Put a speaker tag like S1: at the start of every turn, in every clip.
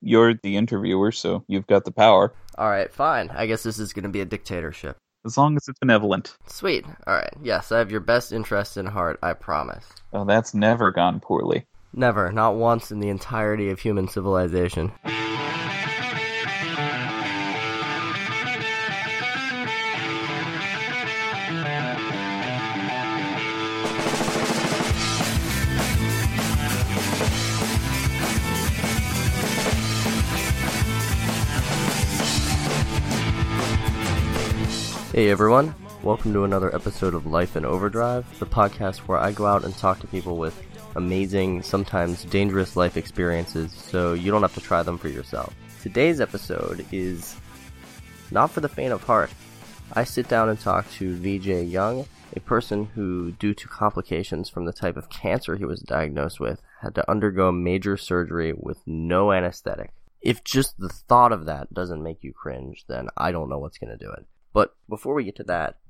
S1: You're the interviewer, so you've got the power.
S2: All right, fine. I guess this is going to be a dictatorship.
S1: As long as it's benevolent.
S2: Sweet. All right. Yes, I have your best interest in heart, I promise.
S1: Oh, that's never gone poorly.
S2: Never, not once in the entirety of human civilization. Hey everyone, welcome to another episode of Life in Overdrive, the podcast where I go out and talk to people with amazing, sometimes dangerous life experiences so you don't have to try them for yourself. Today's episode is not for the faint of heart. I sit down and talk to Vijay Young, a person who, due to complications from the type of cancer he was diagnosed with, had to undergo major surgery with no anesthetic. If just the thought of that doesn't make you cringe, then I don't know what's going to do it. But before we get to that,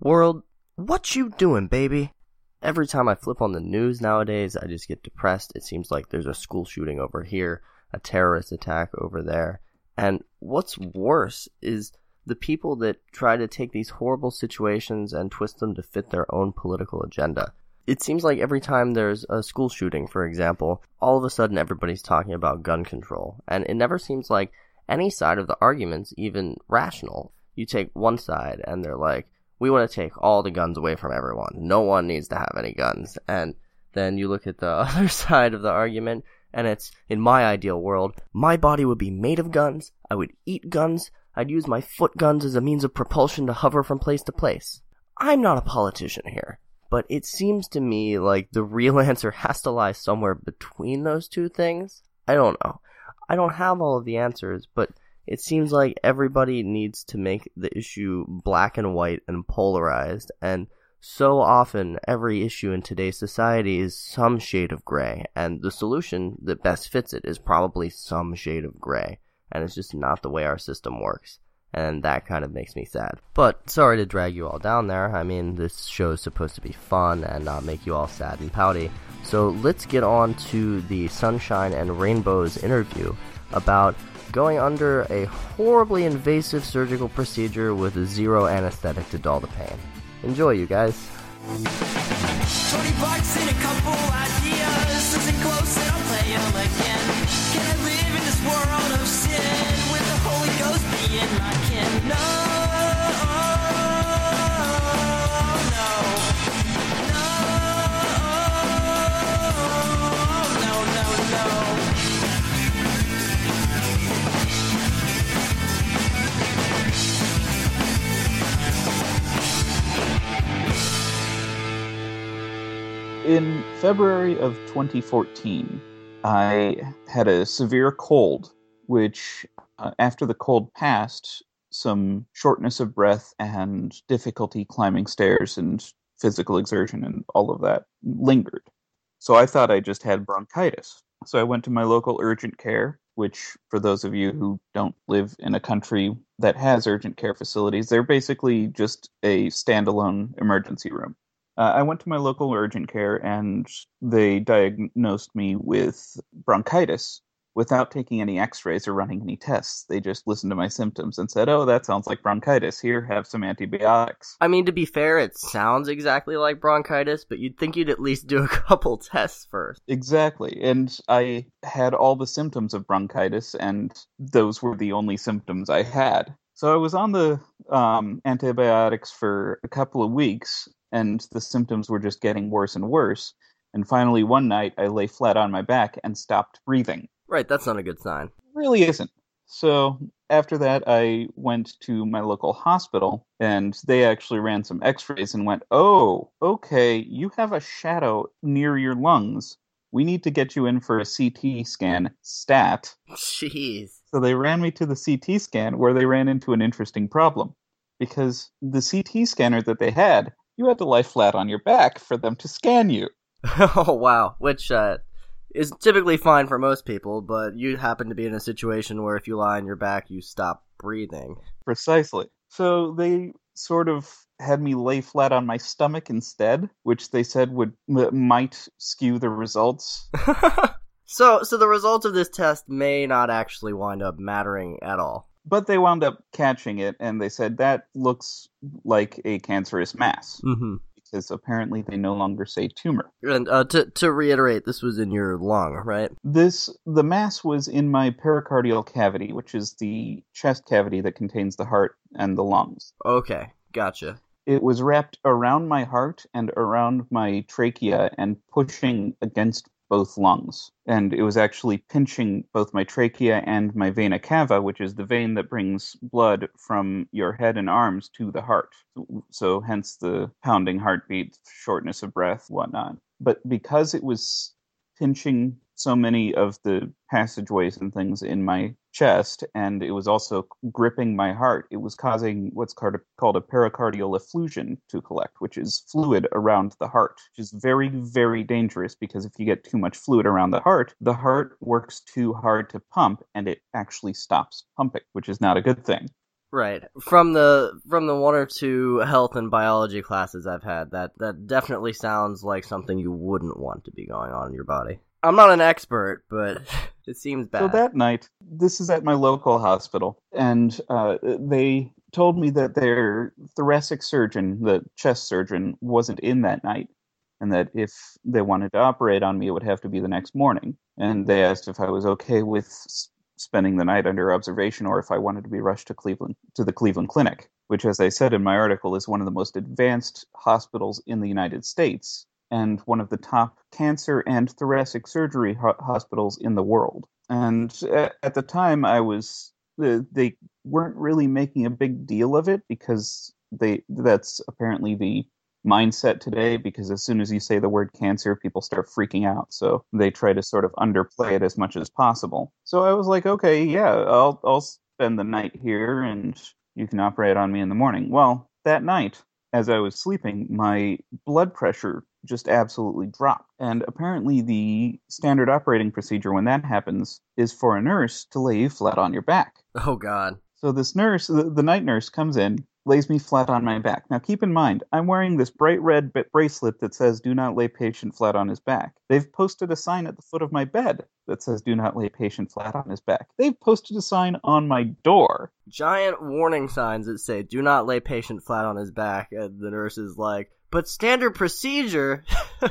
S2: world, what you doing, baby? Every time I flip on the news nowadays, I just get depressed. It seems like there's a school shooting over here, a terrorist attack over there. And what's worse is the people that try to take these horrible situations and twist them to fit their own political agenda. It seems like every time there's a school shooting, for example, all of a sudden everybody's talking about gun control. And it never seems like any side of the argument's even rational you take one side and they're like, we want to take all the guns away from everyone. No one needs to have any guns. And then you look at the other side of the argument and it's, in my ideal world, my body would be made of guns. I would eat guns. I'd use my foot guns as a means of propulsion to hover from place to place. I'm not a politician here, but it seems to me like the real answer has to lie somewhere between those two things. I don't know. I don't have all of the answers, but it seems like everybody needs to make the issue black and white and polarized, and so often every issue in today's society is some shade of gray, and the solution that best fits it is probably some shade of gray, and it's just not the way our system works. And that kind of makes me sad. But sorry to drag you all down there. I mean, this show is supposed to be fun and not make you all sad and pouty. So let's get on to the Sunshine and Rainbows interview about going under a horribly invasive surgical procedure with zero anesthetic to dull the pain. Enjoy, you guys.
S1: February of 2014, I had a severe cold, which, uh, after the cold passed, some shortness of breath and difficulty climbing stairs and physical exertion and all of that lingered. So I thought I just had bronchitis. So I went to my local urgent care, which, for those of you who don't live in a country that has urgent care facilities, they're basically just a standalone emergency room. Uh, I went to my local urgent care and they diagnosed me with bronchitis without taking any x rays or running any tests. They just listened to my symptoms and said, Oh, that sounds like bronchitis. Here, have some antibiotics.
S2: I mean, to be fair, it sounds exactly like bronchitis, but you'd think you'd at least do a couple tests first.
S1: Exactly. And I had all the symptoms of bronchitis, and those were the only symptoms I had. So I was on the um, antibiotics for a couple of weeks, and the symptoms were just getting worse and worse. And finally, one night, I lay flat on my back and stopped breathing.
S2: Right, that's not a good sign.
S1: Really isn't. So after that, I went to my local hospital, and they actually ran some x rays and went, Oh, okay, you have a shadow near your lungs. We need to get you in for a CT scan, stat.
S2: Jeez.
S1: So they ran me to the CT scan, where they ran into an interesting problem. Because the CT scanner that they had you had to lie flat on your back for them to scan you.
S2: oh wow, which uh, is typically fine for most people, but you happen to be in a situation where if you lie on your back, you stop breathing.
S1: Precisely. So they sort of had me lay flat on my stomach instead, which they said would m- might skew the results.
S2: So, so the results of this test may not actually wind up mattering at all.
S1: But they wound up catching it, and they said that looks like a cancerous mass.
S2: Mm-hmm.
S1: Because apparently they no longer say tumor.
S2: And uh, to to reiterate, this was in your lung, right?
S1: This the mass was in my pericardial cavity, which is the chest cavity that contains the heart and the lungs.
S2: Okay, gotcha.
S1: It was wrapped around my heart and around my trachea and pushing against both lungs. And it was actually pinching both my trachea and my vena cava, which is the vein that brings blood from your head and arms to the heart. So, hence the pounding heartbeat, shortness of breath, whatnot. But because it was pinching so many of the passageways and things in my chest, and it was also gripping my heart. It was causing what's called a, pericardial effusion to collect, which is fluid around the heart, which is very, very dangerous because if you get too much fluid around the heart, the heart works too hard to pump and it actually stops pumping, which is not a good thing.
S2: Right. From the from the one or two health and biology classes I've had, that that definitely sounds like something you wouldn't want to be going on in your body. I'm not an expert, but it seems bad.
S1: So that night, this is at my local hospital, and uh, they told me that their thoracic surgeon, the chest surgeon, wasn't in that night, and that if they wanted to operate on me, it would have to be the next morning. And they asked if I was okay with spending the night under observation or if I wanted to be rushed to Cleveland to the Cleveland Clinic, which as I said in my article is one of the most advanced hospitals in the United States and one of the top cancer and thoracic surgery ho- hospitals in the world. And at the time I was they weren't really making a big deal of it because they that's apparently the mindset today because as soon as you say the word cancer, people start freaking out. So they try to sort of underplay it as much as possible. So I was like, okay, yeah, I'll I'll spend the night here and you can operate on me in the morning. Well, that night, as I was sleeping, my blood pressure just absolutely dropped. And apparently, the standard operating procedure when that happens is for a nurse to lay you flat on your back.
S2: Oh, God.
S1: So this nurse, the, the night nurse, comes in, lays me flat on my back. Now, keep in mind, I'm wearing this bright red bracelet that says, Do not lay patient flat on his back. They've posted a sign at the foot of my bed that says, Do not lay patient flat on his back. They've posted a sign on my door.
S2: Giant warning signs that say, Do not lay patient flat on his back. And the nurse is like, But standard procedure.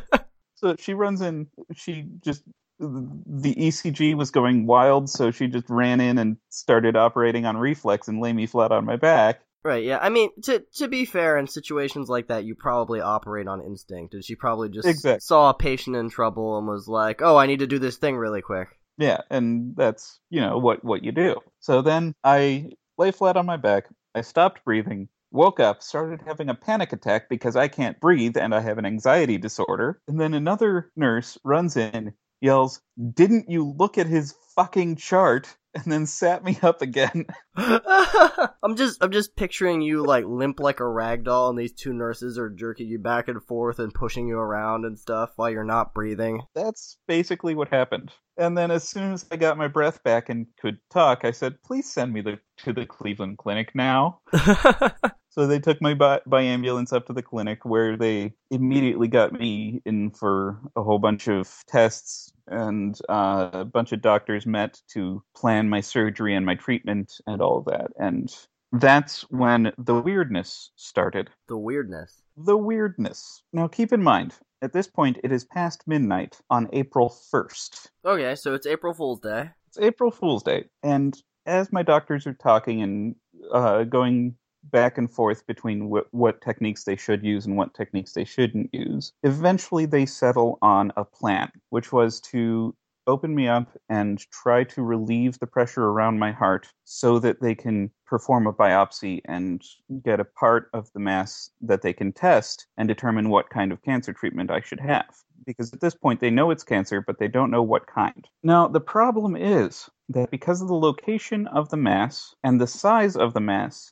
S1: so she runs in, she just the ECG was going wild, so she just ran in and started operating on reflex and lay me flat on my back.
S2: Right, yeah. I mean, to to be fair, in situations like that, you probably operate on instinct, and she probably just
S1: exactly.
S2: saw a patient in trouble and was like, "Oh, I need to do this thing really quick."
S1: Yeah, and that's you know what what you do. So then I lay flat on my back. I stopped breathing, woke up, started having a panic attack because I can't breathe and I have an anxiety disorder. And then another nurse runs in, yells, "Didn't you look at his fucking chart?" and then sat me up again.
S2: I'm just I'm just picturing you like limp like a rag doll and these two nurses are jerking you back and forth and pushing you around and stuff while you're not breathing.
S1: That's basically what happened. And then as soon as I got my breath back and could talk, I said, "Please send me the, to the Cleveland Clinic now." So they took me by, by ambulance up to the clinic where they immediately got me in for a whole bunch of tests and uh, a bunch of doctors met to plan my surgery and my treatment and all of that. And that's when the weirdness started.
S2: The weirdness.
S1: The weirdness. Now keep in mind, at this point, it is past midnight on April 1st.
S2: Okay, so it's April Fool's Day.
S1: It's April Fool's Day. And as my doctors are talking and uh, going back and forth between wh- what techniques they should use and what techniques they shouldn't use. Eventually, they settle on a plan, which was to open me up and try to relieve the pressure around my heart so that they can perform a biopsy and get a part of the mass that they can test and determine what kind of cancer treatment I should have. Because at this point, they know it's cancer, but they don't know what kind. Now, the problem is that because of the location of the mass and the size of the mass,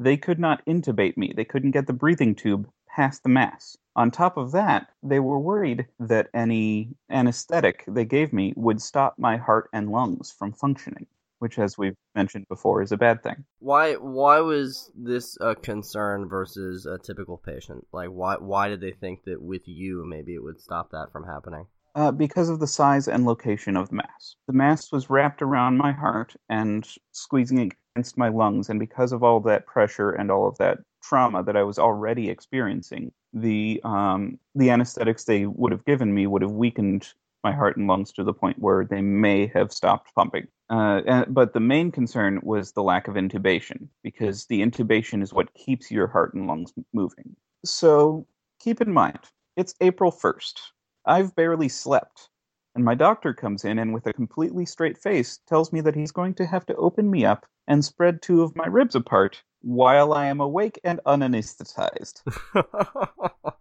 S1: they could not intubate me. They couldn't get the breathing tube past the mass. On top of that, they were worried that any anesthetic they gave me would stop my heart and lungs from functioning, which as we've mentioned before is a bad thing.
S2: Why why was this a concern versus a typical patient? Like why why did they think that with you maybe it would stop that from happening?
S1: Uh, because of the size and location of the mass. The mass was wrapped around my heart and squeezing against my lungs, and because of all that pressure and all of that trauma that I was already experiencing, the um, the anesthetics they would have given me would have weakened my heart and lungs to the point where they may have stopped pumping. Uh, and, but the main concern was the lack of intubation, because the intubation is what keeps your heart and lungs moving. So keep in mind, it's April 1st. I've barely slept. And my doctor comes in and, with a completely straight face, tells me that he's going to have to open me up and spread two of my ribs apart while I am awake and unanesthetized.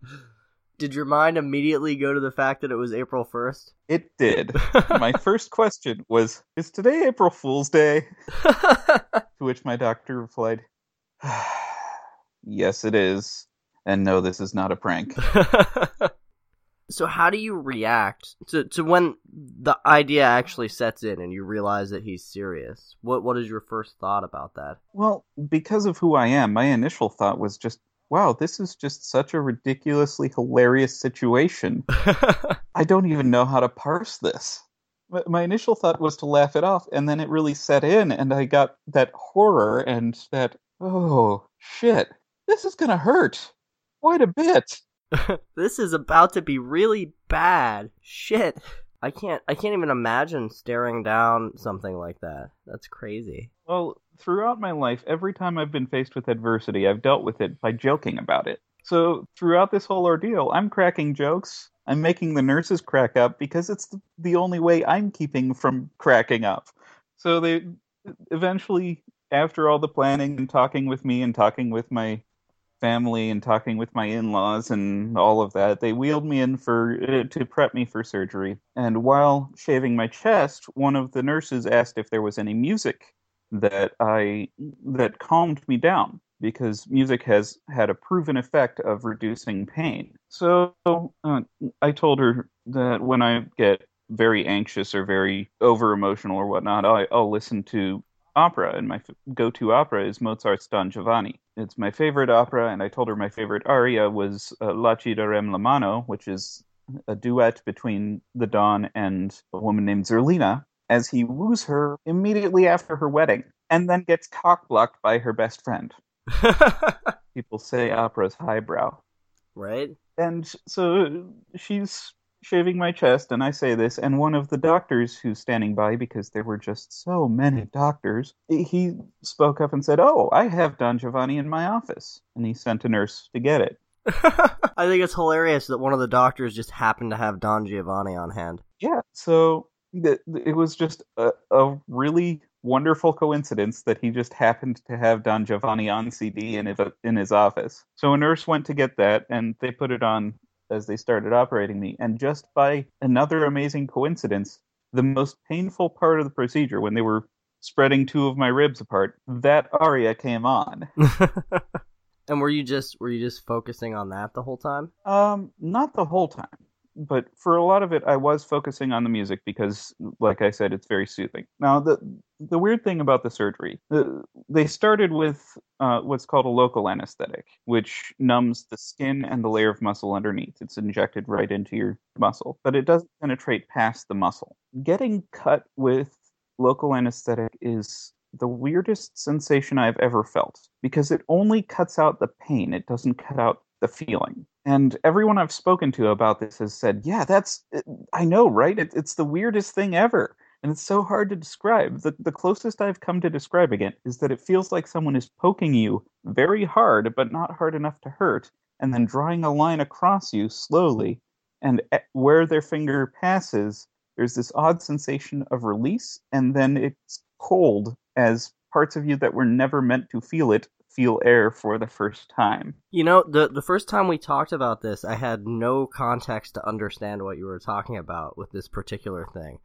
S2: Did your mind immediately go to the fact that it was April 1st?
S1: It did. my first question was Is today April Fool's Day? to which my doctor replied, Yes, it is. And no, this is not a prank.
S2: So, how do you react to, to when the idea actually sets in and you realize that he's serious? What What is your first thought about that?
S1: Well, because of who I am, my initial thought was just wow, this is just such a ridiculously hilarious situation. I don't even know how to parse this. My initial thought was to laugh it off, and then it really set in, and I got that horror and that, oh, shit, this is gonna hurt quite a bit.
S2: this is about to be really bad. Shit. I can't I can't even imagine staring down something like that. That's crazy.
S1: Well, throughout my life, every time I've been faced with adversity, I've dealt with it by joking about it. So throughout this whole ordeal, I'm cracking jokes. I'm making the nurses crack up because it's the only way I'm keeping from cracking up. So they eventually, after all the planning and talking with me and talking with my family and talking with my in-laws and all of that, they wheeled me in for uh, to prep me for surgery. And while shaving my chest, one of the nurses asked if there was any music that I that calmed me down because music has had a proven effect of reducing pain. So uh, I told her that when I get very anxious or very over emotional or whatnot, I, will listen to opera, and my go to opera is Mozart's Don Giovanni. It's my favorite opera, and I told her my favorite aria was uh, La Ci darem la mano, which is a duet between the Don and a woman named Zerlina, as he woos her immediately after her wedding and then gets cock blocked by her best friend. People say opera's highbrow.
S2: Right.
S1: And so she's shaving my chest, and I say this, and one of the doctors who's standing by, because there were just so many doctors, he spoke up and said, Oh, I have Don Giovanni in my office. And he sent a nurse to get it.
S2: I think it's hilarious that one of the doctors just happened to have Don Giovanni on hand.
S1: Yeah, so it was just a, a really wonderful coincidence that he just happened to have Don Giovanni on CD in his, in his office. So a nurse went to get that, and they put it on as they started operating me. And just by another amazing coincidence, the most painful part of the procedure, when they were spreading two of my ribs apart, that aria came on.
S2: and were you just were you just focusing on that the whole time?
S1: Um, not the whole time but for a lot of it, I was focusing on the music because, like I said, it's very soothing. Now, the the weird thing about the surgery, the, they started with uh, what's called a local anesthetic, which numbs the skin and the layer of muscle underneath. It's injected right into your muscle, but it doesn't penetrate past the muscle. Getting cut with local anesthetic is the weirdest sensation I've ever felt because it only cuts out the pain. It doesn't cut out the feeling. And everyone I've spoken to about this has said, "Yeah, that's I know, right? It, it's the weirdest thing ever." And it's so hard to describe. The, the closest I've come to describing it is that it feels like someone is poking you very hard, but not hard enough to hurt, and then drawing a line across you slowly. And where their finger passes, there's this odd sensation of release, and then it's cold as parts of you that were never meant to feel it feel air for the first time.
S2: You know, the the first time we talked about this, I had no context to understand what you were talking about with this particular thing.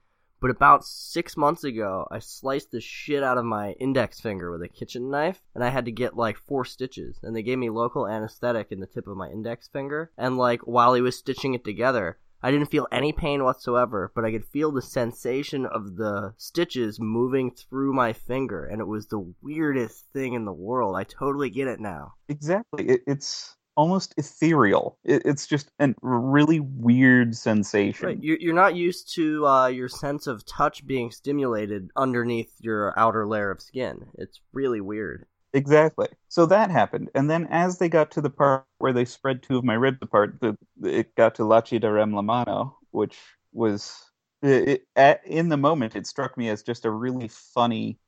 S2: But about six months ago, I sliced the shit out of my index finger with a kitchen knife, and I had to get like four stitches. And they gave me local anesthetic in the tip of my index finger. And like while he was stitching it together, I didn't feel any pain whatsoever, but I could feel the sensation of the stitches moving through my finger, and it was the weirdest thing in the world. I totally get it now.
S1: Exactly. It, it's almost ethereal. It, it's just a really weird sensation.
S2: Right. You're, you're not used to uh, your sense of touch being stimulated underneath your outer layer of skin. It's really weird.
S1: Exactly. So that happened, and then as they got to the part where they spread two of my ribs apart, the, it got to Là ci darem la mano, which was it, at, in the moment it struck me as just a really funny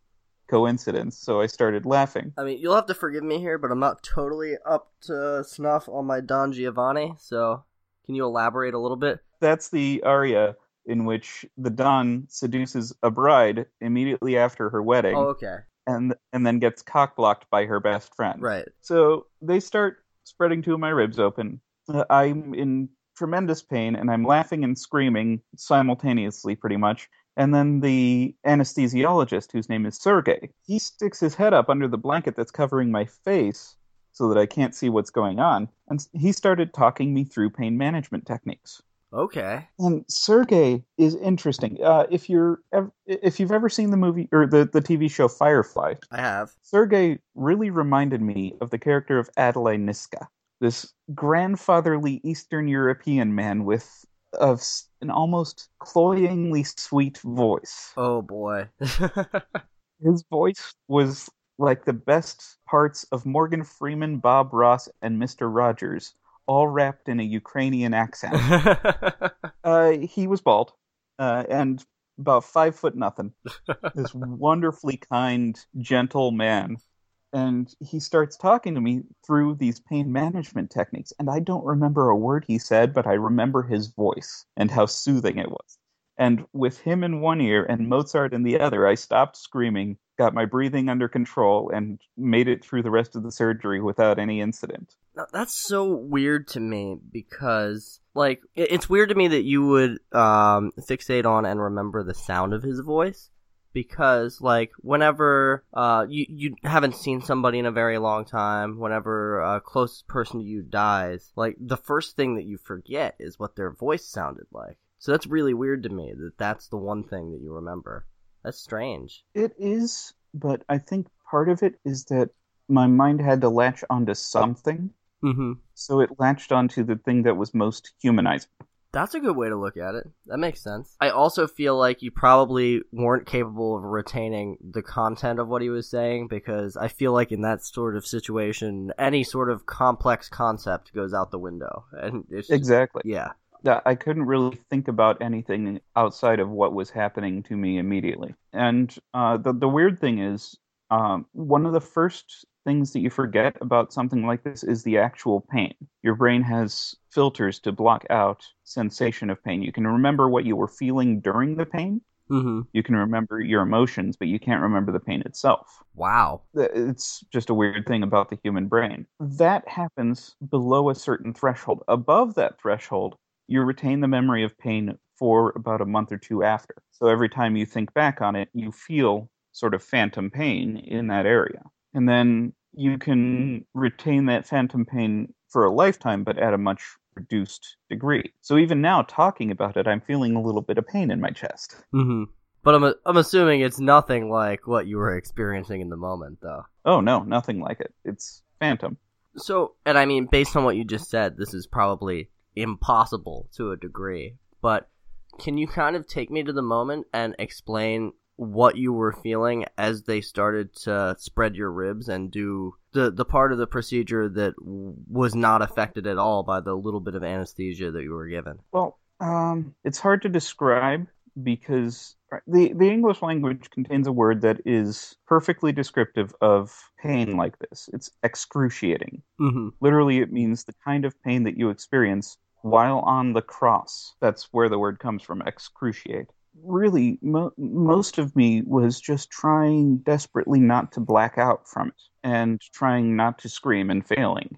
S1: coincidence. So I started laughing.
S2: I mean, you'll have to forgive me here, but I'm not totally up to snuff on my Don Giovanni. So can you elaborate a little bit?
S1: That's the aria in which the Don seduces a bride immediately after her wedding.
S2: Oh, okay
S1: and and then gets cockblocked by her best friend.
S2: Right.
S1: So they start spreading two of my ribs open. Uh, I'm in tremendous pain and I'm laughing and screaming simultaneously, pretty much. And then the anesthesiologist, whose name is Sergey, he sticks his head up under the blanket that's covering my face so that I can't see what's going on. And he started talking me through pain management techniques.
S2: Okay.
S1: And Sergey is interesting. Uh, if you're if you've ever seen the movie or the, the TV show Firefly,
S2: I have.
S1: Sergey really reminded me of the character of Adelai Niska, this grandfatherly Eastern European man with of an almost cloyingly sweet voice.
S2: Oh boy.
S1: His voice was like the best parts of Morgan Freeman, Bob Ross, and Mr. Rogers all wrapped in a Ukrainian accent. uh, he was bald uh, and about five foot nothing. this wonderfully kind, gentle man. And he starts talking to me through these pain management techniques. And I don't remember a word he said, but I remember his voice and how soothing it was. And with him in one ear and Mozart in the other, I stopped screaming, got my breathing under control, and made it through the rest of the surgery without any incident.
S2: Now, That's so weird to me because, like, it's weird to me that you would um, fixate on and remember the sound of his voice. Because, like, whenever uh, you you haven't seen somebody in a very long time, whenever a close person to you dies, like the first thing that you forget is what their voice sounded like. So that's really weird to me that that's the one thing that you remember. That's strange.
S1: It is, but I think part of it is that my mind had to latch onto something.
S2: Mm-hmm.
S1: So it latched onto the thing that was most humanizing.
S2: That's a good way to look at it. That makes sense. I also feel like you probably weren't capable of retaining the content of what he was saying because I feel like in that sort of situation, any sort of complex concept goes out the window. And it's
S1: exactly.
S2: Yeah.
S1: I couldn't really think about anything outside of what was happening to me immediately. And uh, the the weird thing is, um, one of the first things that you forget about something like this is the actual pain. Your brain has filters to block out sensation of pain. You can remember what you were feeling during the pain.
S2: Mm-hmm.
S1: You can remember your emotions, but you can't remember the pain itself.
S2: Wow.
S1: It's just a weird thing about the human brain. That happens below a certain threshold. Above that threshold, you retain the memory of pain for about a month or two after. So every time you think back on it, you feel sort of phantom pain in that area. And then you can retain that phantom pain for a lifetime, but at a much reduced degree. So even now, talking about it, I'm feeling a little bit of pain in my chest.
S2: Mm-hmm. But I'm, I'm assuming it's nothing like what you were experiencing in the moment, though.
S1: Oh, no, nothing like it. It's phantom.
S2: So, and I mean, based on what you just said, this is probably impossible to a degree. But can you kind of take me to the moment and explain what you were feeling as they started to spread your ribs and do the the part of the procedure that was not affected at all by the little bit of anesthesia that you were given?
S1: Well, um, it's hard to describe because the the English language contains a word that is perfectly descriptive of pain like this. It's excruciating.
S2: Mm-hmm.
S1: Literally, it means the kind of pain that you experience while on the cross. That's where the word comes from, excruciate. Really, mo- most of me was just trying desperately not to black out from it and trying not to scream and failing.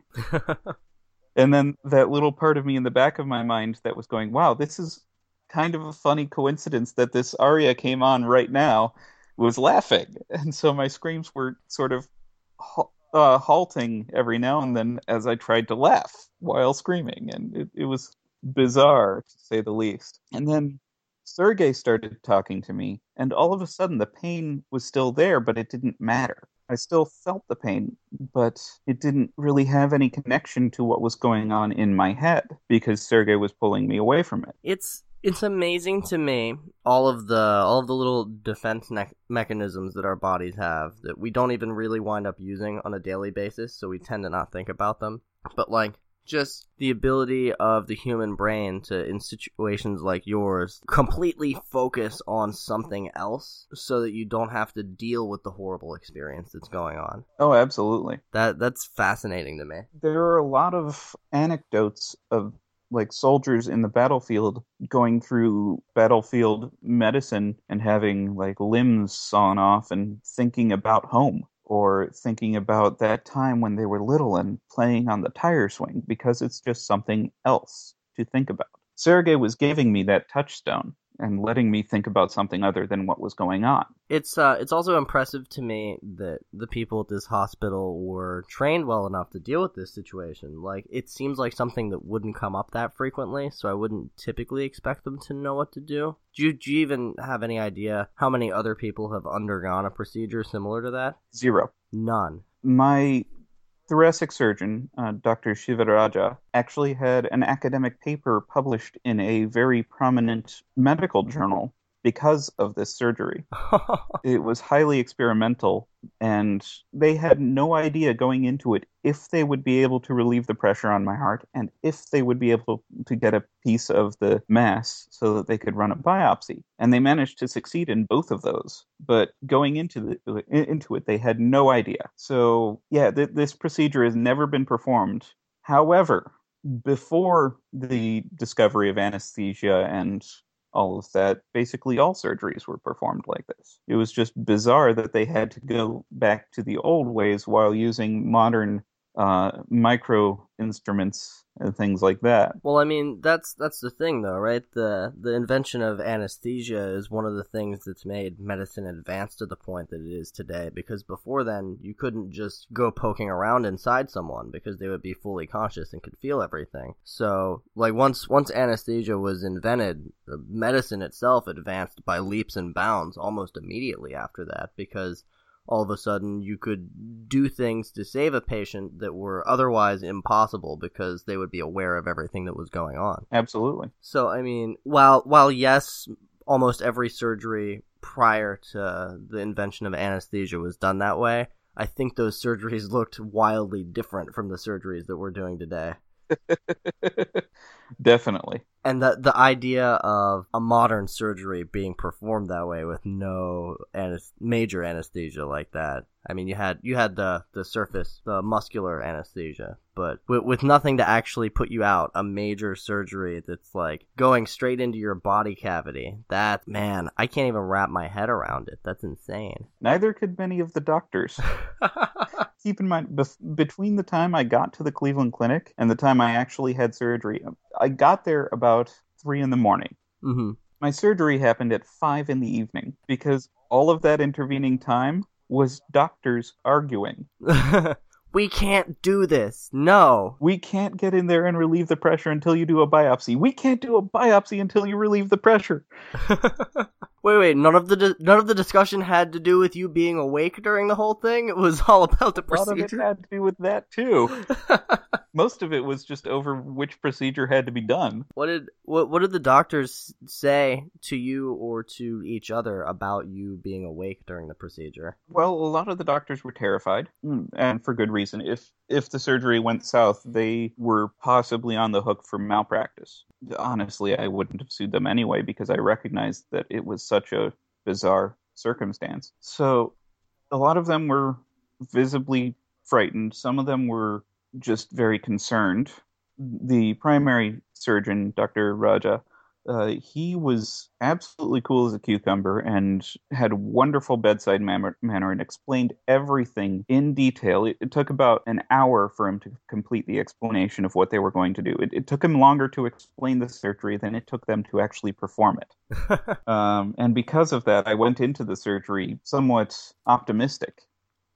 S1: and then that little part of me in the back of my mind that was going, wow, this is kind of a funny coincidence that this aria came on right now was laughing. And so my screams were sort of uh, halting every now and then as I tried to laugh while screaming, and it, it was bizarre to say the least. And then Sergey started talking to me, and all of a sudden the pain was still there, but it didn't matter. I still felt the pain, but it didn't really have any connection to what was going on in my head because Sergey was pulling me away from it.
S2: It's it's amazing to me all of the all of the little defense ne- mechanisms that our bodies have that we don't even really wind up using on a daily basis, so we tend to not think about them. But like just the ability of the human brain to in situations like yours completely focus on something else so that you don't have to deal with the horrible experience that's going on
S1: Oh, absolutely.
S2: that that's fascinating to me
S1: There are a lot of anecdotes of like soldiers in the battlefield going through battlefield medicine and having like limbs sawn off and thinking about home or thinking about that time when they were little and playing on the tire swing because it's just something else to think about. Sergey was giving me that touchstone and letting me think about something other than what was going on.
S2: it's uh it's also impressive to me that the people at this hospital were trained well enough to deal with this situation like it seems like something that wouldn't come up that frequently so i wouldn't typically expect them to know what to do do you, do you even have any idea how many other people have undergone a procedure similar to that
S1: Zero.
S2: none
S1: my thoracic surgeon, uh, Dr. Shivaraja, actually had an academic paper published in a very prominent medical journal because of this surgery. It was highly experimental, and they had no idea going into it if they would be able to relieve the pressure on my heart and if they would be able to get a piece of the mass so that they could run a biopsy. And they managed to succeed in both of those. But going into the into it, they had no idea. So yeah, th- this procedure has never been performed. However, before the discovery of anesthesia and all of that, basically all surgeries were performed like this. It was just bizarre that they had to go back to the old ways while using modern uh, micro instruments and things like that.
S2: Well, I mean, that's that's the thing, though, right? The the invention of anesthesia is one of the things that's made medicine advance to the point that it is today. Because before then, you couldn't just go poking around inside someone because they would be fully conscious and could feel everything. So, like once once anesthesia was invented, medicine itself advanced by leaps and bounds almost immediately after that. Because all of a sudden you could do things to save a patient that were otherwise impossible because they would be aware of everything that was going on.
S1: Absolutely.
S2: So I mean, while while yes, almost every surgery prior to the invention of anesthesia was done that way, I think those surgeries looked wildly different from the surgeries that we're doing today.
S1: Definitely.
S2: And the the idea of a modern surgery being performed that way with no anes- major anesthesia like that. I mean, you had you had the the surface, the muscular anesthesia, but with, with nothing to actually put you out. A major surgery that's like going straight into your body cavity. That man, I can't even wrap my head around it. That's insane.
S1: Neither could many of the doctors. Keep in mind, bef- between the time I got to the Cleveland Clinic and the time I actually had surgery, I got there about three in the morning.
S2: hmm
S1: My surgery happened at five in the evening because all of that intervening time was doctors arguing.
S2: we can't do this. No.
S1: We can't get in there and relieve the pressure until you do a biopsy. We can't do a biopsy until you relieve the pressure.
S2: wait, wait. None of the di- none of the discussion had to do with you being awake during the whole thing. It was all about the
S1: A lot of it
S2: procedure.
S1: had to do with that too. Most of it was just over which procedure had to be done.
S2: what did what what did the doctors say to you or to each other about you being awake during the procedure?
S1: Well, a lot of the doctors were terrified, mm, and for good reason. If if the surgery went south, they were possibly on the hook for malpractice. Honestly, I wouldn't have sued them anyway because I recognized that it was such a bizarre circumstance. So, a lot of them were visibly frightened. Some of them were just very concerned. The primary surgeon, Dr. Raja, uh, he was absolutely cool as a cucumber and had wonderful bedside manner, manner and explained everything in detail. It, it took about an hour for him to complete the explanation of what they were going to do. It, it took him longer to explain the surgery than it took them to actually perform it. Um, and because of that, I went into the surgery somewhat optimistic,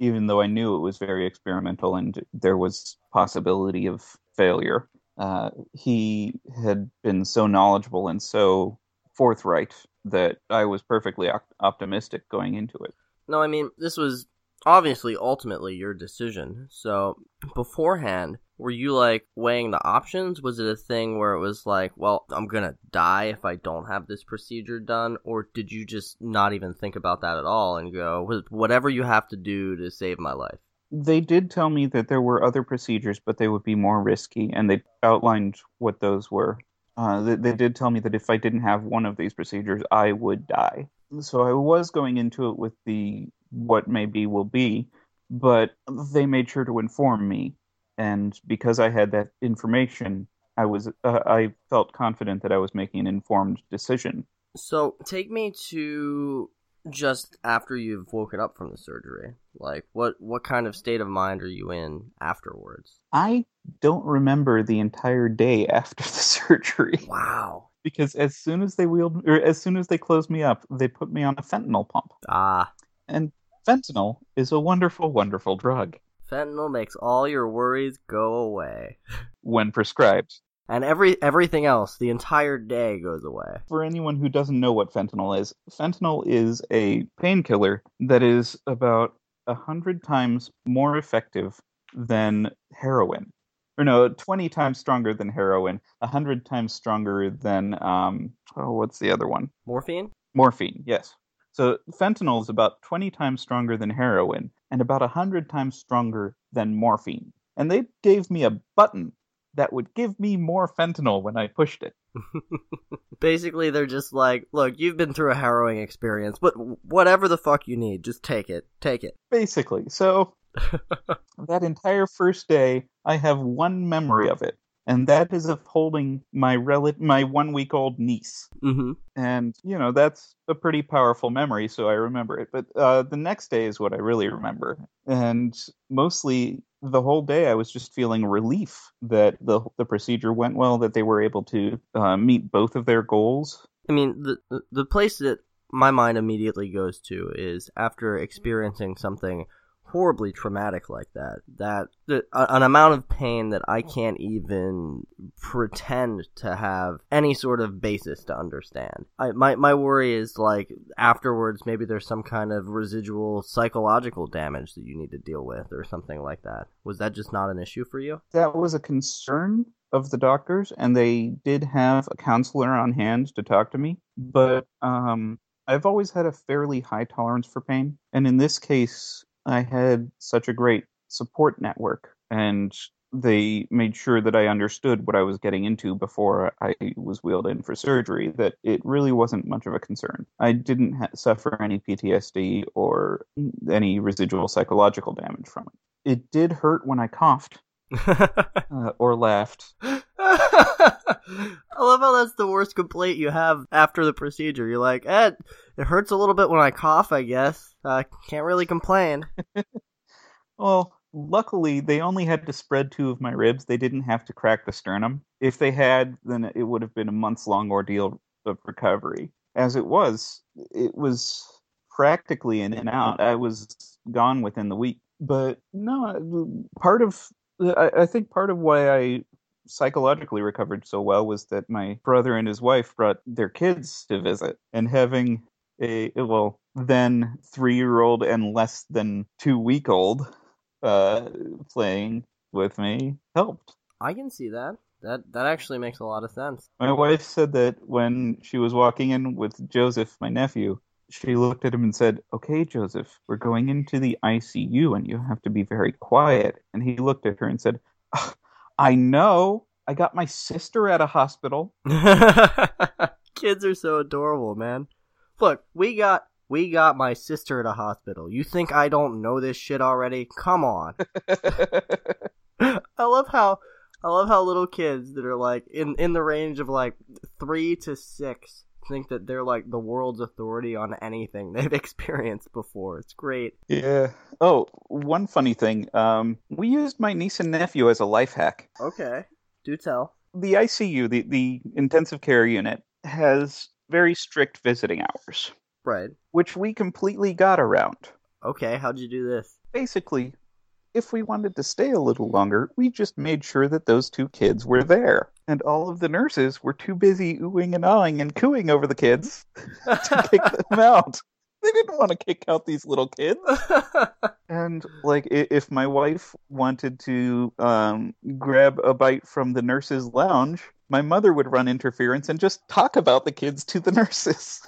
S1: even though I knew it was very experimental and there was possibility of failure. Uh, he had been so knowledgeable and so forthright that I was perfectly op- optimistic going into it.
S2: no, I mean this was obviously ultimately your decision. So beforehand, were you like weighing the options? Was it a thing where it was like, well, I'm gonna die if I don't have this procedure done, or did you just not even think about that at all and go, whatever you have to do to save my life?
S1: They did tell me that there were other procedures, but they would be more risky, and they outlined what those were. Uh, they, they did tell me that if I didn't have one of these procedures, I would die. So I was going into it with the what may be will be, but they made sure to inform me, and because I had that information, I was uh, I felt confident that I was making an informed decision.
S2: So take me to just after you've woken up from the surgery. Like what what kind of state of mind are you in afterwards?
S1: I don't remember the entire day after the surgery.
S2: Wow.
S1: Because as soon as they wheeled or as soon as they closed me up, they put me on a fentanyl pump.
S2: Ah.
S1: And fentanyl is a wonderful, wonderful drug.
S2: Fentanyl makes all your worries go away.
S1: when prescribed
S2: and every everything else the entire day goes away.
S1: For anyone who doesn't know what fentanyl is fentanyl is a painkiller that is about a hundred times more effective than heroin. Or no 20 times stronger than heroin a hundred times stronger than um oh what's the other one?
S2: Morphine?
S1: Morphine yes. So fentanyl is about 20 times stronger than heroin and about a 100 times stronger than morphine. And they gave me a button that would give me more fentanyl when I pushed it.
S2: Basically, they're just like, look, you've been through a harrowing experience, but whatever the fuck you need, just take it. Take it.
S1: Basically. So, that entire first day, I have one memory of it. And that is of holding my rel- my one week old niece,
S2: mm-hmm.
S1: and you know that's a pretty powerful memory, so I remember it. But uh, the next day is what I really remember, and mostly the whole day I was just feeling relief that the the procedure went well, that they were able to uh, meet both of their goals.
S2: I mean, the the place that my mind immediately goes to is after experiencing something horribly traumatic like that that, that an amount of pain that I can't even pretend to have any sort of basis to understand. I, my my worry is like afterwards maybe there's some kind of residual psychological damage that you need to deal with or something like that. Was that just not an issue for you?
S1: That was a concern of the doctors and they did have a counselor on hand to talk to me, but um I've always had a fairly high tolerance for pain. And in this case, I had such a great support network, and they made sure that I understood what I was getting into before I was wheeled in for surgery, that it really wasn't much of a concern. I didn't ha- suffer any PTSD or any residual psychological damage from it. It did hurt when I coughed uh, or laughed.
S2: I love how that's the worst complaint you have after the procedure. You're like, eh, it hurts a little bit when I cough, I guess. I uh, can't really complain.
S1: well, luckily, they only had to spread two of my ribs. They didn't have to crack the sternum. If they had, then it would have been a months long ordeal of recovery. As it was, it was practically in and out. I was gone within the week. But no, part of I, I think part of why I psychologically recovered so well was that my brother and his wife brought their kids to visit and having a well then three year old and less than two week old uh playing with me helped.
S2: I can see that. That that actually makes a lot of sense.
S1: My wife said that when she was walking in with joseph my nephew she looked at him and said, Okay, Joseph, we're going into the ICU and you have to be very quiet. And he looked at her and said, I know. I got my sister at a hospital.
S2: Kids are so adorable, man. Look, we got we got my sister at a hospital. You think I don't know this shit already? Come on. I love how I love how little kids that are like in in the range of like 3 to 6 think that they're like the world's authority on anything they've experienced before. It's great.
S1: Yeah. Oh, one funny thing. Um, we used my niece and nephew as a life hack.
S2: Okay. Do tell.
S1: The ICU, the, the intensive care unit, has very strict visiting hours.
S2: Right.
S1: Which we completely got around.
S2: Okay, how'd you do this?
S1: Basically, if we wanted to stay a little longer, we just made sure that those two kids were there. And all of the nurses were too busy oohing and awing and cooing over the kids to kick them out. They didn't want to kick out these little kids. And like, if my wife wanted to um, grab a bite from the nurse's lounge, my mother would run interference and just talk about the kids to the nurses.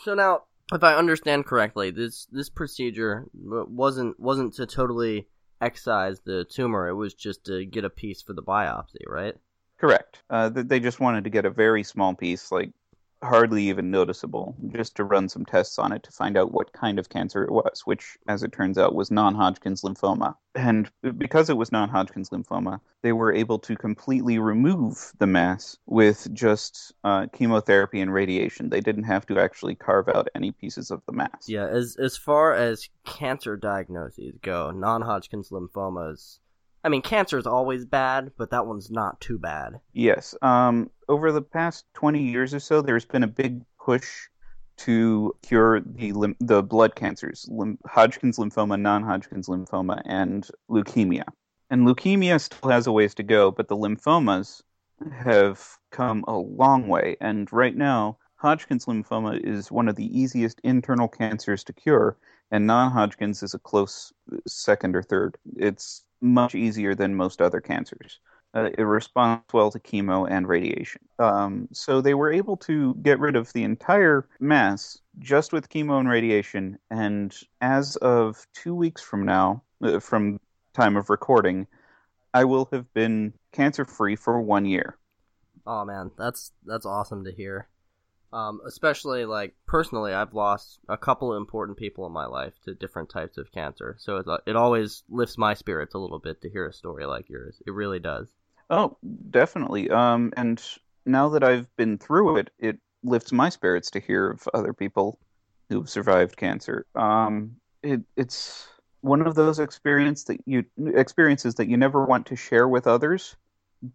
S2: so now, if I understand correctly, this this procedure wasn't wasn't to totally excise the tumor. It was just to get a piece for the biopsy, right?
S1: Correct. Uh, they just wanted to get a very small piece, like hardly even noticeable, just to run some tests on it to find out what kind of cancer it was, which, as it turns out, was non Hodgkin's lymphoma. And because it was non Hodgkin's lymphoma, they were able to completely remove the mass with just uh, chemotherapy and radiation. They didn't have to actually carve out any pieces of the mass.
S2: Yeah, as, as far as cancer diagnoses go, non Hodgkin's lymphomas I mean, cancer is always bad, but that one's not too bad.
S1: Yes. Um, over the past 20 years or so, there's been a big push to cure the the blood cancers, Hodgkin's lymphoma, non-Hodgkin's lymphoma, and leukemia. And leukemia still has a ways to go, but the lymphomas have come a long way. And right now, Hodgkin's lymphoma is one of the easiest internal cancers to cure, and non-Hodgkin's is a close second or third. It's much easier than most other cancers. Uh, it responds well to chemo and radiation. Um, so they were able to get rid of the entire mass just with chemo and radiation. And as of two weeks from now, uh, from time of recording, I will have been cancer free for one year.
S2: Oh man, that's that's awesome to hear. Um, especially like personally, I've lost a couple of important people in my life to different types of cancer, so it, it always lifts my spirits a little bit to hear a story like yours. It really does.
S1: Oh, definitely. Um, and now that I've been through it, it lifts my spirits to hear of other people who've survived cancer. Um, it, it's one of those experience that you experiences that you never want to share with others,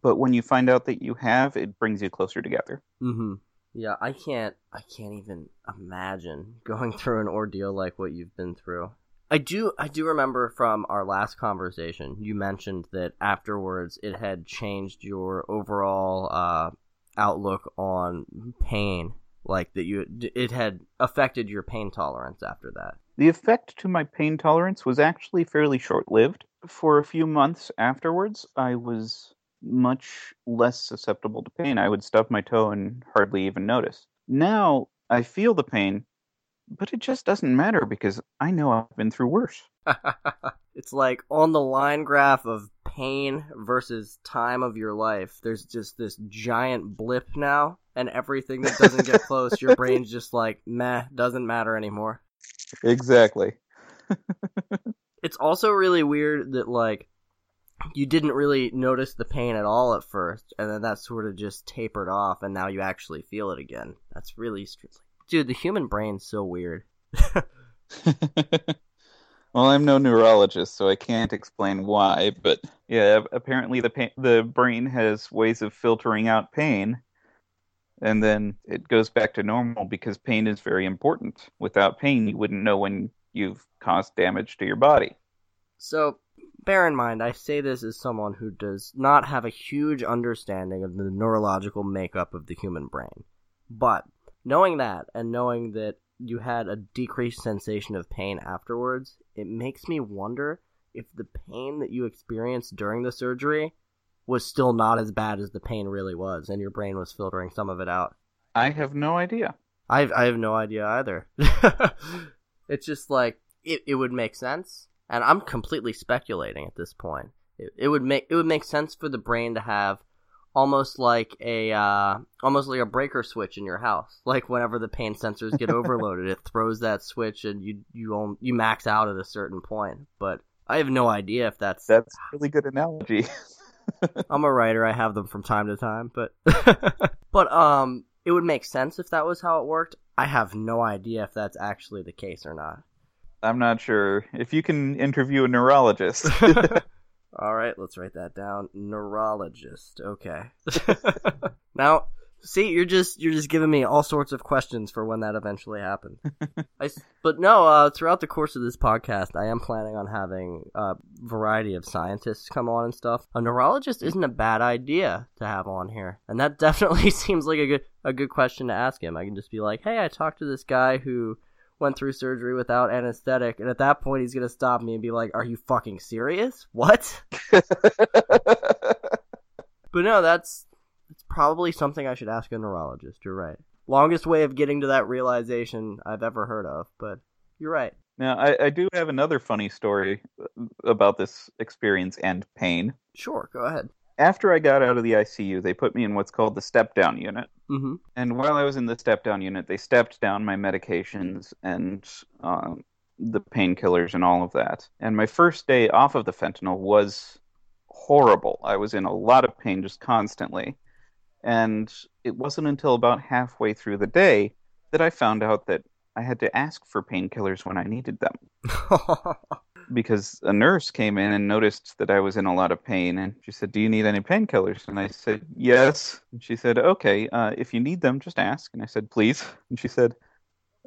S1: but when you find out that you have, it brings you closer together.
S2: Mm-hmm. Yeah, I can't I can't even imagine going through an ordeal like what you've been through. I do I do remember from our last conversation you mentioned that afterwards it had changed your overall uh, outlook on pain like that you it had affected your pain tolerance after that.
S1: The effect to my pain tolerance was actually fairly short-lived. For a few months afterwards, I was much less susceptible to pain. I would stub my toe and hardly even notice. Now I feel the pain, but it just doesn't matter because I know I've been through worse.
S2: it's like on the line graph of pain versus time of your life, there's just this giant blip now, and everything that doesn't get close, your brain's just like, meh, doesn't matter anymore.
S1: Exactly.
S2: it's also really weird that, like, you didn't really notice the pain at all at first, and then that sort of just tapered off, and now you actually feel it again. That's really, dude. The human brain's so weird.
S1: well, I'm no neurologist, so I can't explain why, but yeah, apparently the pain, the brain has ways of filtering out pain, and then it goes back to normal because pain is very important. Without pain, you wouldn't know when you've caused damage to your body.
S2: So bear in mind, I say this as someone who does not have a huge understanding of the neurological makeup of the human brain. But knowing that and knowing that you had a decreased sensation of pain afterwards, it makes me wonder if the pain that you experienced during the surgery was still not as bad as the pain really was and your brain was filtering some of it out.
S1: I have no idea.
S2: I I have no idea either. it's just like it, it would make sense and I'm completely speculating at this point. It, it, would make it would make sense for the brain to have almost like a uh, almost like a breaker switch in your house. Like whenever the pain sensors get overloaded, it throws that switch and you you you max out at a certain point. But I have no idea if that's
S1: that's a really good analogy.
S2: I'm a writer. I have them from time to time, but but um, it would make sense if that was how it worked. I have no idea if that's actually the case or not.
S1: I'm not sure. If you can interview a neurologist.
S2: All right, let's write that down. Neurologist. Okay. now, see, you're just you're just giving me all sorts of questions for when that eventually happens. I, but no, uh, throughout the course of this podcast, I am planning on having a variety of scientists come on and stuff. A neurologist isn't a bad idea to have on here, and that definitely seems like a good a good question to ask him. I can just be like, "Hey, I talked to this guy who." Went through surgery without anesthetic, and at that point he's gonna stop me and be like, "Are you fucking serious? What?" but no, that's it's probably something I should ask a neurologist. You're right. Longest way of getting to that realization I've ever heard of, but you're right.
S1: Now, I, I do have another funny story about this experience and pain.
S2: Sure, go ahead.
S1: After I got out of the ICU, they put me in what's called the step down unit.
S2: Mm-hmm.
S1: And while I was in the step down unit, they stepped down my medications and um, the painkillers and all of that. And my first day off of the fentanyl was horrible. I was in a lot of pain just constantly. And it wasn't until about halfway through the day that I found out that I had to ask for painkillers when I needed them. because a nurse came in and noticed that I was in a lot of pain, and she said, "Do you need any painkillers?" And I said, "Yes." And she said, "Okay, uh, if you need them, just ask." And I said, "Please." And she said,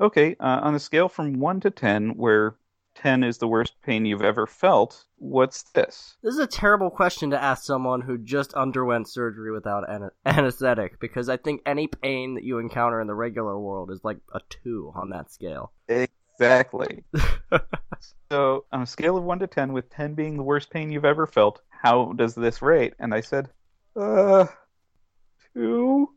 S1: "Okay, uh, on a scale from one to ten, where 10 is the worst pain you've ever felt. What's this?
S2: This is a terrible question to ask someone who just underwent surgery without an- anesthetic because I think any pain that you encounter in the regular world is like a 2 on that scale.
S1: Exactly. so, on a scale of 1 to 10, with 10 being the worst pain you've ever felt, how does this rate? And I said, uh, 2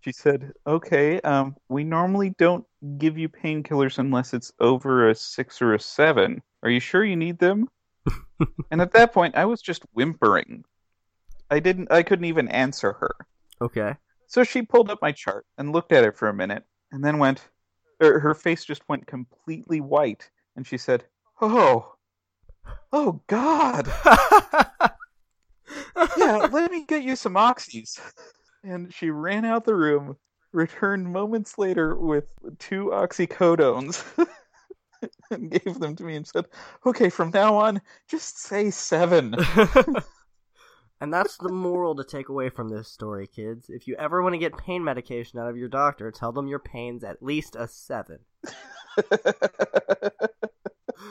S1: she said, "Okay, um, we normally don't give you painkillers unless it's over a six or a seven. Are you sure you need them?" and at that point, I was just whimpering. I didn't. I couldn't even answer her.
S2: Okay.
S1: So she pulled up my chart and looked at it for a minute, and then went. Er, her face just went completely white, and she said, "Oh, oh God." yeah, let me get you some oxys and she ran out the room, returned moments later with two oxycodones. and gave them to me and said, "Okay, from now on, just say seven.
S2: and that's the moral to take away from this story, kids. If you ever want to get pain medication out of your doctor, tell them your pain's at least a seven.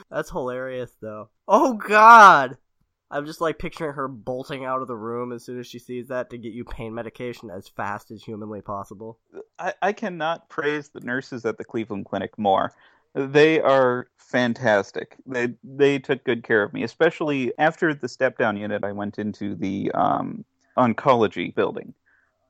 S2: that's hilarious, though. Oh God! I'm just like picturing her bolting out of the room as soon as she sees that to get you pain medication as fast as humanly possible.
S1: I, I cannot praise the nurses at the Cleveland Clinic more. They are fantastic. They they took good care of me, especially after the step down unit. I went into the um, oncology building.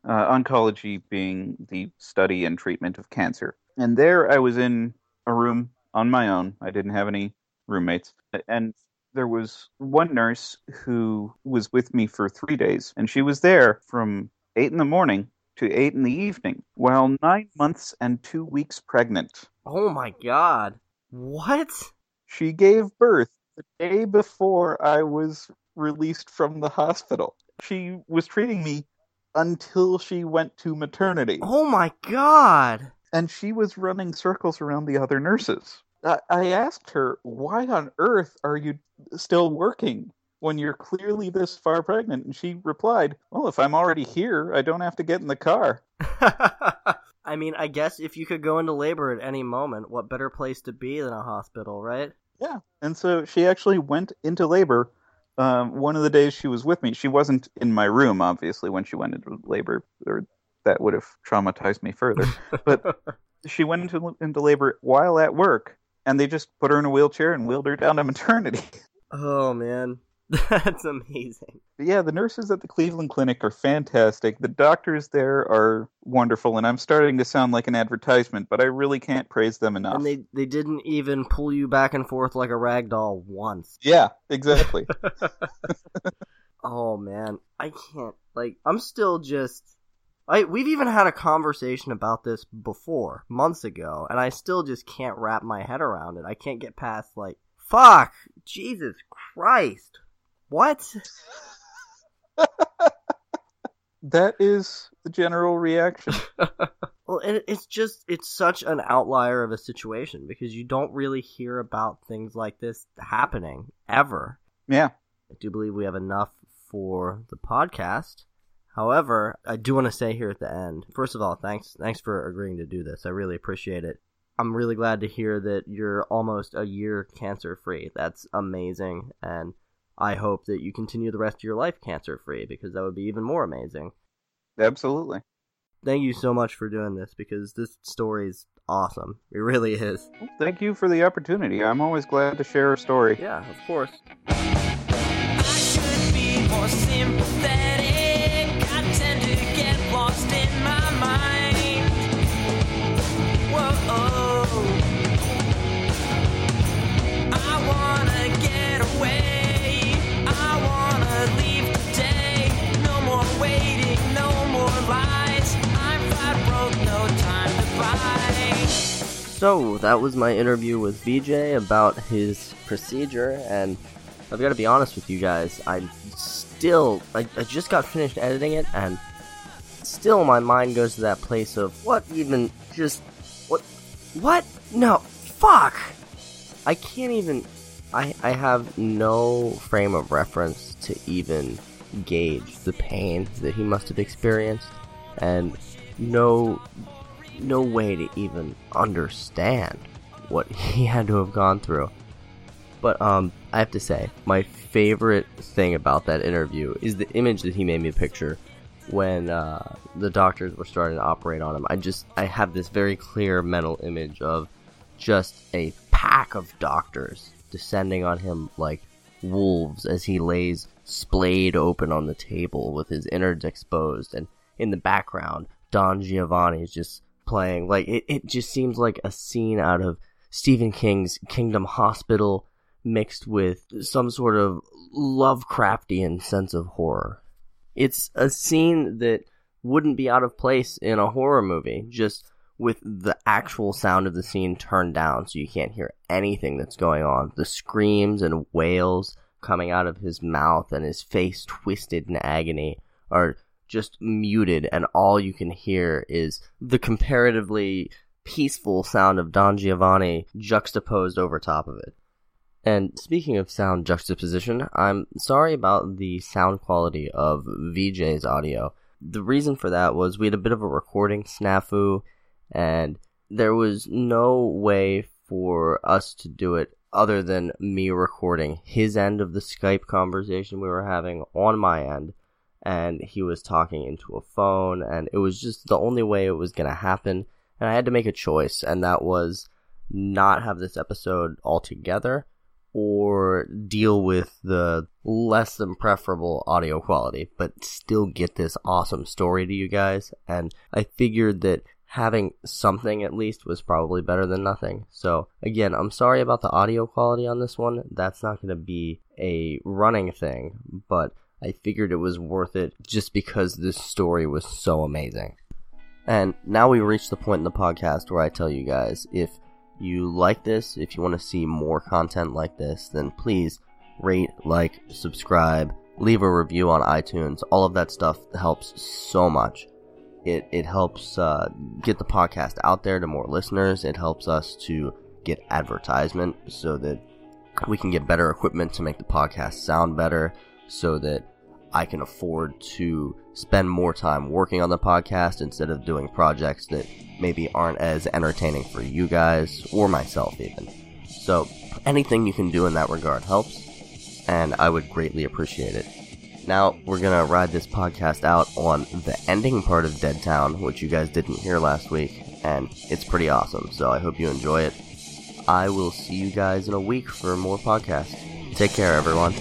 S1: Uh, oncology being the study and treatment of cancer. And there I was in a room on my own. I didn't have any roommates. And there was one nurse who was with me for three days, and she was there from eight in the morning to eight in the evening while nine months and two weeks pregnant.
S2: Oh my god. What?
S1: She gave birth the day before I was released from the hospital. She was treating me until she went to maternity.
S2: Oh my god.
S1: And she was running circles around the other nurses. I asked her, why on earth are you still working when you're clearly this far pregnant? And she replied, well, if I'm already here, I don't have to get in the car.
S2: I mean, I guess if you could go into labor at any moment, what better place to be than a hospital, right?
S1: Yeah. And so she actually went into labor um, one of the days she was with me. She wasn't in my room, obviously, when she went into labor, or that would have traumatized me further. But she went into, into labor while at work and they just put her in a wheelchair and wheeled her down to maternity.
S2: Oh man, that's amazing.
S1: But yeah, the nurses at the Cleveland Clinic are fantastic. The doctors there are wonderful, and I'm starting to sound like an advertisement, but I really can't praise them enough.
S2: And they they didn't even pull you back and forth like a rag doll once.
S1: Yeah, exactly.
S2: oh man, I can't. Like, I'm still just I we've even had a conversation about this before, months ago, and I still just can't wrap my head around it. I can't get past like fuck, Jesus Christ. What?
S1: that is the general reaction.
S2: well, it, it's just it's such an outlier of a situation because you don't really hear about things like this happening ever.
S1: Yeah.
S2: I do believe we have enough for the podcast. However, I do want to say here at the end, first of all, thanks thanks for agreeing to do this. I really appreciate it. I'm really glad to hear that you're almost a year cancer free. That's amazing and I hope that you continue the rest of your life cancer free because that would be even more amazing.
S1: Absolutely.
S2: thank you so much for doing this because this story is awesome. It really is.
S1: Well, thank you for the opportunity. I'm always glad to share a story.
S2: Yeah, of course. So that was my interview with Vijay about his procedure, and I've got to be honest with you guys. I still, I, I just got finished editing it, and still my mind goes to that place of what even just what what no fuck. I can't even. I I have no frame of reference to even gauge the pain that he must have experienced, and no no way to even understand what he had to have gone through. But um, I have to say, my favorite thing about that interview is the image that he made me picture when uh, the doctors were starting to operate on him. I just I have this very clear mental image of just a pack of doctors descending on him like wolves as he lays splayed open on the table with his innards exposed, and in the background, Don Giovanni is just playing. Like it, it just seems like a scene out of Stephen King's Kingdom Hospital mixed with some sort of Lovecraftian sense of horror. It's a scene that wouldn't be out of place in a horror movie, just with the actual sound of the scene turned down so you can't hear anything that's going on. The screams and wails coming out of his mouth and his face twisted in agony are just muted, and all you can hear is the comparatively peaceful sound of Don Giovanni juxtaposed over top of it. And speaking of sound juxtaposition, I'm sorry about the sound quality of Vijay's audio. The reason for that was we had a bit of a recording snafu, and there was no way for us to do it other than me recording his end of the Skype conversation we were having on my end and he was talking into a phone and it was just the only way it was going to happen and I had to make a choice and that was not have this episode altogether or deal with the less than preferable audio quality but still get this awesome story to you guys and I figured that having something at least was probably better than nothing. So again, I'm sorry about the audio quality on this one. That's not going to be a running thing, but I figured it was worth it just because this story was so amazing. And now we reach the point in the podcast where I tell you guys if you like this, if you want to see more content like this, then please rate, like, subscribe, leave a review on iTunes. All of that stuff helps so much. It, it helps uh, get the podcast out there to more listeners. It helps us to get advertisement so that we can get better equipment to make the podcast sound better so that I can afford to spend more time working on the podcast instead of doing projects that maybe aren't as entertaining for you guys or myself even. So anything you can do in that regard helps, and I would greatly appreciate it. Now we're gonna ride this podcast out on the ending part of Dead Town, which you guys didn't hear last week, and it's pretty awesome. So I hope you enjoy it. I will see you guys in a week for more podcasts. Take care, everyone.